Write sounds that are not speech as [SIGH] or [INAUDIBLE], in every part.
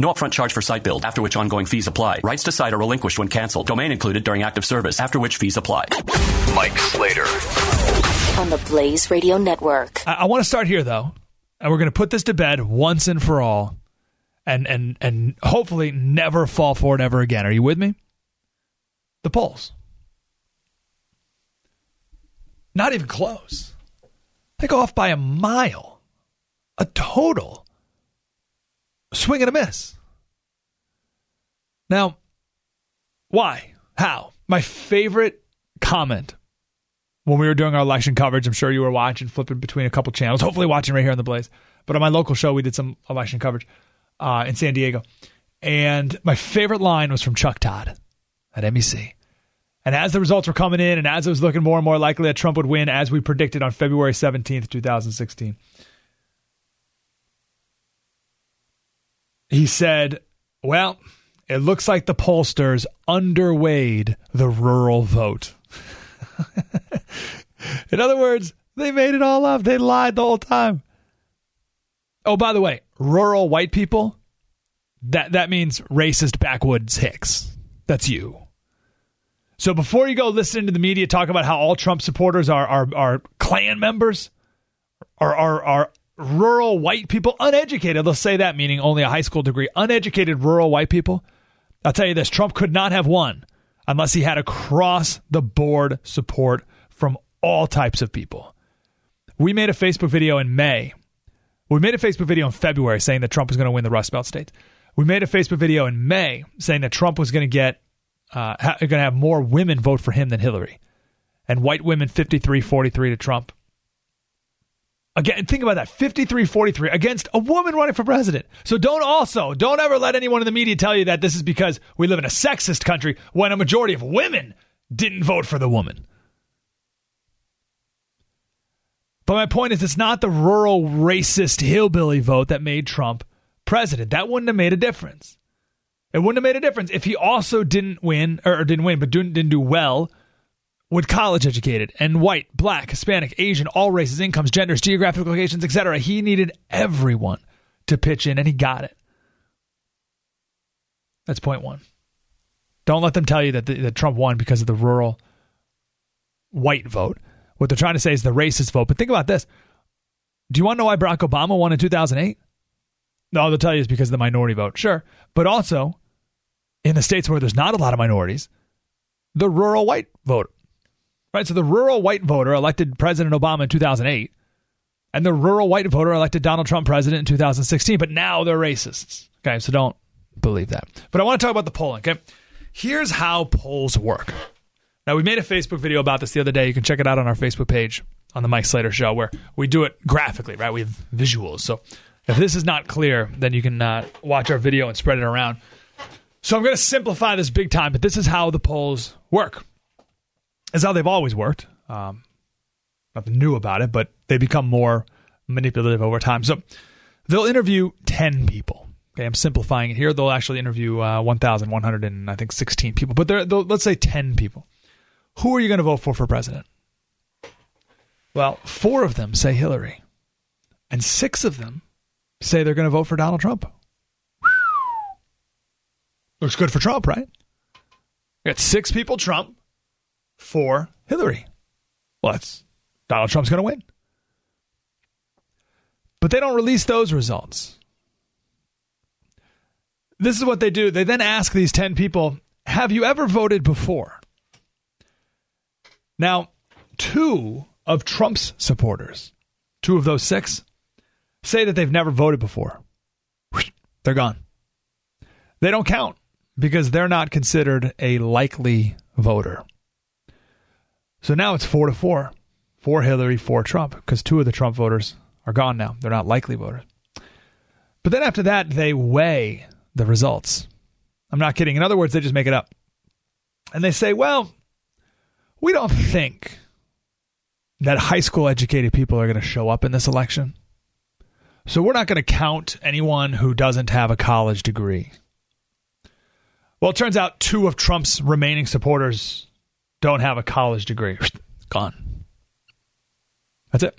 No upfront charge for site build, after which ongoing fees apply. Rights to site are relinquished when canceled. Domain included during active service, after which fees apply. Mike Slater. On the Blaze Radio Network. I, I want to start here though, and we're going to put this to bed once and for all, and and and hopefully never fall for it ever again. Are you with me? The polls. Not even close. They go off by a mile. A total swing and a miss. Now, why? How? My favorite comment when we were doing our election coverage, I'm sure you were watching, flipping between a couple channels, hopefully watching right here on the Blaze. But on my local show, we did some election coverage uh, in San Diego. And my favorite line was from Chuck Todd at NBC. And as the results were coming in, and as it was looking more and more likely that Trump would win, as we predicted on February 17th, 2016, he said, Well, it looks like the pollsters underweighed the rural vote. [LAUGHS] In other words, they made it all up. They lied the whole time. Oh, by the way, rural white people, that, that means racist backwoods hicks. That's you. So before you go listening to the media talk about how all Trump supporters are are, are Klan members, are, are, are rural white people, uneducated, let's say that, meaning only a high school degree, uneducated rural white people, I'll tell you this Trump could not have won unless he had across the board support from all types of people. We made a Facebook video in May. We made a Facebook video in February saying that Trump was going to win the Rust Belt states. We made a Facebook video in May saying that Trump was going to get, uh, ha- going to have more women vote for him than Hillary, and white women 53 43 to Trump. Again, think about that 53 43 against a woman running for president. So don't also, don't ever let anyone in the media tell you that this is because we live in a sexist country when a majority of women didn't vote for the woman. But my point is, it's not the rural racist hillbilly vote that made Trump president. That wouldn't have made a difference. It wouldn't have made a difference if he also didn't win, or didn't win, but didn't, didn't do well with college educated and white, black, Hispanic, Asian, all races, incomes, genders, geographic locations, etc. He needed everyone to pitch in, and he got it. That's point one. Don't let them tell you that, the, that Trump won because of the rural white vote. What they're trying to say is the racist vote. But think about this. Do you want to know why Barack Obama won in 2008? No, they'll tell you it's because of the minority vote. Sure. But also, in the states where there's not a lot of minorities, the rural white vote Right. So the rural white voter elected President Obama in 2008, and the rural white voter elected Donald Trump president in 2016. But now they're racists. Okay. So don't believe that. But I want to talk about the polling. Okay. Here's how polls work. Now, we made a Facebook video about this the other day. You can check it out on our Facebook page on the Mike Slater Show, where we do it graphically, right? We have visuals. So if this is not clear, then you can uh, watch our video and spread it around. So I'm going to simplify this big time, but this is how the polls work is how they've always worked. Um, nothing new about it, but they become more manipulative over time. So they'll interview 10 people. Okay, I'm simplifying it here. They'll actually interview uh, 1,100 and I think 16 people, but they're, let's say 10 people. Who are you going to vote for for president? Well, four of them say Hillary, and six of them say they're going to vote for Donald Trump. Looks good for Trump, right? Got six people Trump, for Hillary. Well, that's Donald Trump's going to win. But they don't release those results. this is what they do. They then ask these 10 people, Have you ever voted before? Now, two of Trump's supporters, two of those six, say that they've never voted before. They're gone. They don't count because they're not considered a likely voter. So now it's four to four for Hillary, for Trump, because two of the Trump voters are gone now. They're not likely voters. But then after that, they weigh the results. I'm not kidding. In other words, they just make it up. And they say, well, we don't think that high school educated people are going to show up in this election. So we're not going to count anyone who doesn't have a college degree. Well, it turns out two of Trump's remaining supporters don't have a college degree. Gone. That's it.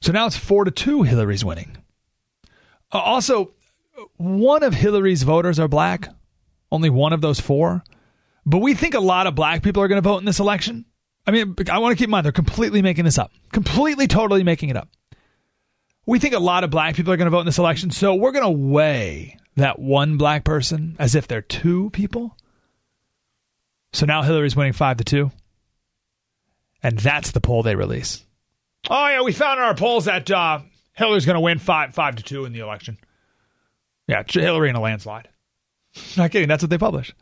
So now it's four to two. Hillary's winning. Uh, also, one of Hillary's voters are black. Only one of those four. But we think a lot of black people are going to vote in this election. I mean, I want to keep in mind they're completely making this up. Completely, totally making it up. We think a lot of black people are going to vote in this election. So we're going to weigh that one black person as if they're two people. So now Hillary's winning five to two. And that's the poll they release. Oh yeah, we found in our polls that uh, Hillary's going to win five five to two in the election. Yeah, Hillary in a landslide. [LAUGHS] Not kidding. That's what they publish.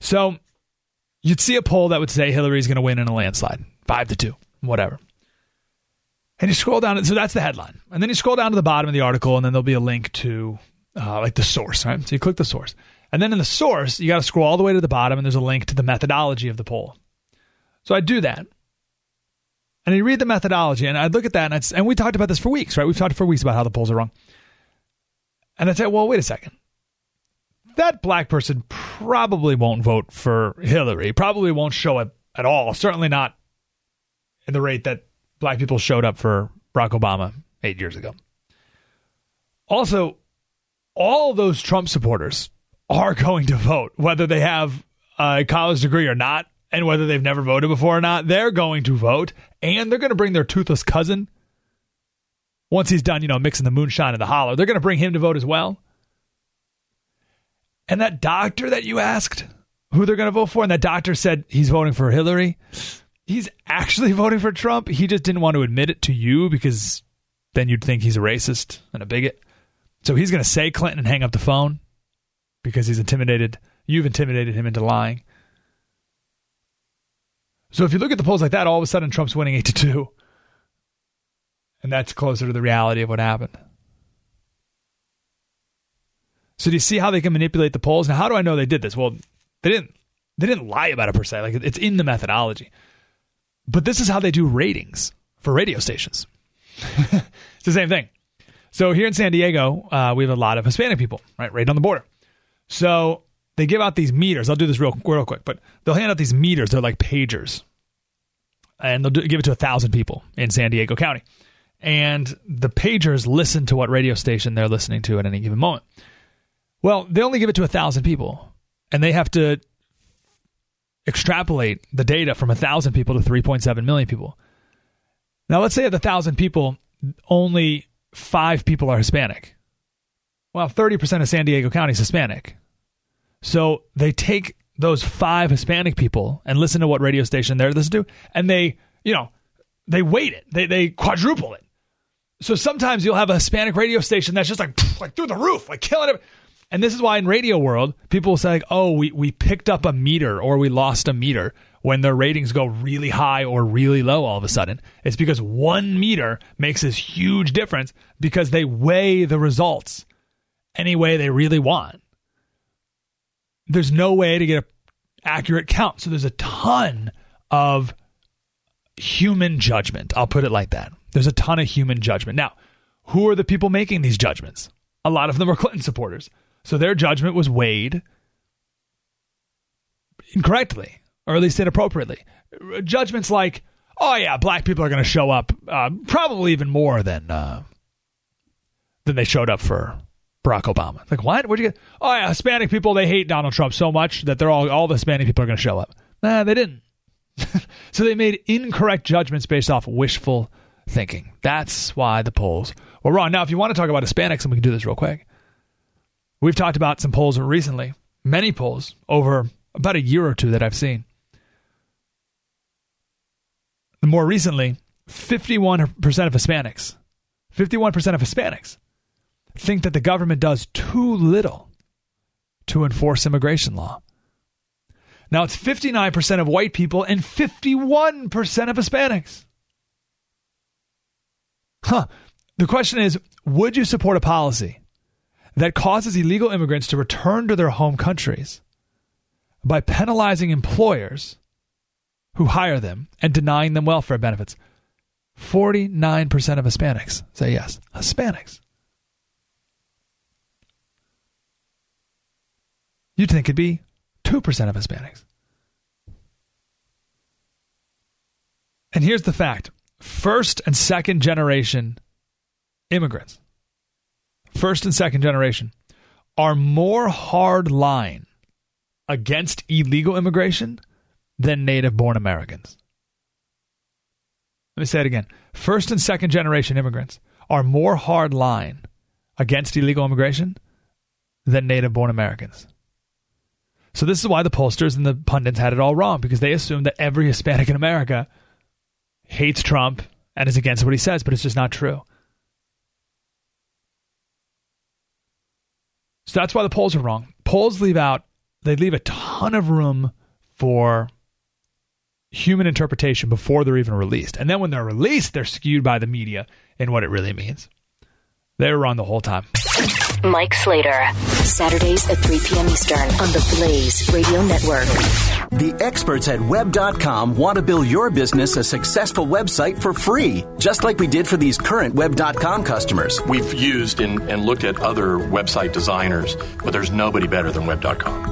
So you'd see a poll that would say Hillary's going to win in a landslide, five to two, whatever. And you scroll down, so that's the headline. And then you scroll down to the bottom of the article, and then there'll be a link to uh, like the source, right? So you click the source. And then in the source, you got to scroll all the way to the bottom, and there's a link to the methodology of the poll. So I do that. And you read the methodology, and I'd look at that, and, and we talked about this for weeks, right? We've talked for weeks about how the polls are wrong. And I'd say, well, wait a second. That black person probably won't vote for Hillary, probably won't show up at all, certainly not in the rate that black people showed up for Barack Obama eight years ago. Also, all those Trump supporters are going to vote, whether they have a college degree or not, and whether they've never voted before or not. They're going to vote, and they're going to bring their toothless cousin once he's done, you know, mixing the moonshine and the holler, They're going to bring him to vote as well. And that doctor that you asked who they're going to vote for, and that doctor said he's voting for Hillary he's actually [LAUGHS] voting for Trump. He just didn't want to admit it to you because then you'd think he's a racist and a bigot. So he's going to say Clinton and hang up the phone because he's intimidated. You've intimidated him into lying. So if you look at the polls like that, all of a sudden Trump's winning 8 to 2. And that's closer to the reality of what happened. So do you see how they can manipulate the polls? Now, how do I know they did this? Well, they didn't. They didn't lie about it per se. Like it's in the methodology. But this is how they do ratings for radio stations. [LAUGHS] it's the same thing. So here in San Diego, uh, we have a lot of Hispanic people, right, right on the border. So they give out these meters. I'll do this real, real quick, but they'll hand out these meters. They're like pagers, and they'll do, give it to a thousand people in San Diego County. And the pagers listen to what radio station they're listening to at any given moment. Well, they only give it to a thousand people, and they have to extrapolate the data from a 1,000 people to 3.7 million people. Now, let's say of the 1,000 people, only five people are Hispanic. Well, 30% of San Diego County is Hispanic. So they take those five Hispanic people and listen to what radio station they're listening to, and they, you know, they weight it, they, they quadruple it. So sometimes you'll have a Hispanic radio station that's just like, like through the roof, like killing it. And this is why in radio world, people will say, like, oh, we, we picked up a meter or we lost a meter when their ratings go really high or really low all of a sudden. It's because one meter makes this huge difference because they weigh the results any way they really want. There's no way to get an accurate count. So there's a ton of human judgment. I'll put it like that. There's a ton of human judgment. Now, who are the people making these judgments? A lot of them are [LAUGHS] Clinton supporters. So their judgment was weighed incorrectly, or at least inappropriately. Judgments like, oh yeah, black people are going to show up, uh, probably even more than uh, than they showed up for Barack Obama. Like what? Where'd you get? Oh yeah, Hispanic people they hate Donald Trump so much that they're all all the Hispanic people are going to show up. Nah, they didn't. [LAUGHS] so they made incorrect judgments based off wishful thinking. That's why the polls were wrong. Now, if you want to talk about Hispanics, and we can do this real quick, we've talked about some polls recently, many polls over about a year or two that I've seen. More recently, 51% of Hispanics, 51% of Hispanics think that the government does too little to enforce immigration law. Now it's 59% of white people and 51% of Hispanics. Huh. The question is would you support a policy that causes illegal immigrants to return to their home countries by penalizing employers who hire them and denying them welfare benefits? 49% of Hispanics say yes. Hispanics. You'd think it'd be 2% of Hispanics. And here's the fact first and second generation immigrants, first and second generation, are more hard line against illegal immigration than native born Americans. Let me say it again. First and second generation immigrants are more hard line against illegal immigration than native born Americans. So this is why the pollsters and the pundits had it all wrong because they assumed that every Hispanic in America hates Trump and is against what he says, but it's just not true. So that's why the polls are wrong. Polls leave out they leave a ton of room for human interpretation before they're even released. And then when they're released, they're skewed by the media and what it really means. They were wrong the whole time. Mike Slater, Saturdays at 3 p.m. Eastern on the Blaze Radio Network. The experts at web.com want to build your business a successful website for free, just like we did for these current web.com customers. We've used and, and looked at other website designers, but there's nobody better than web.com.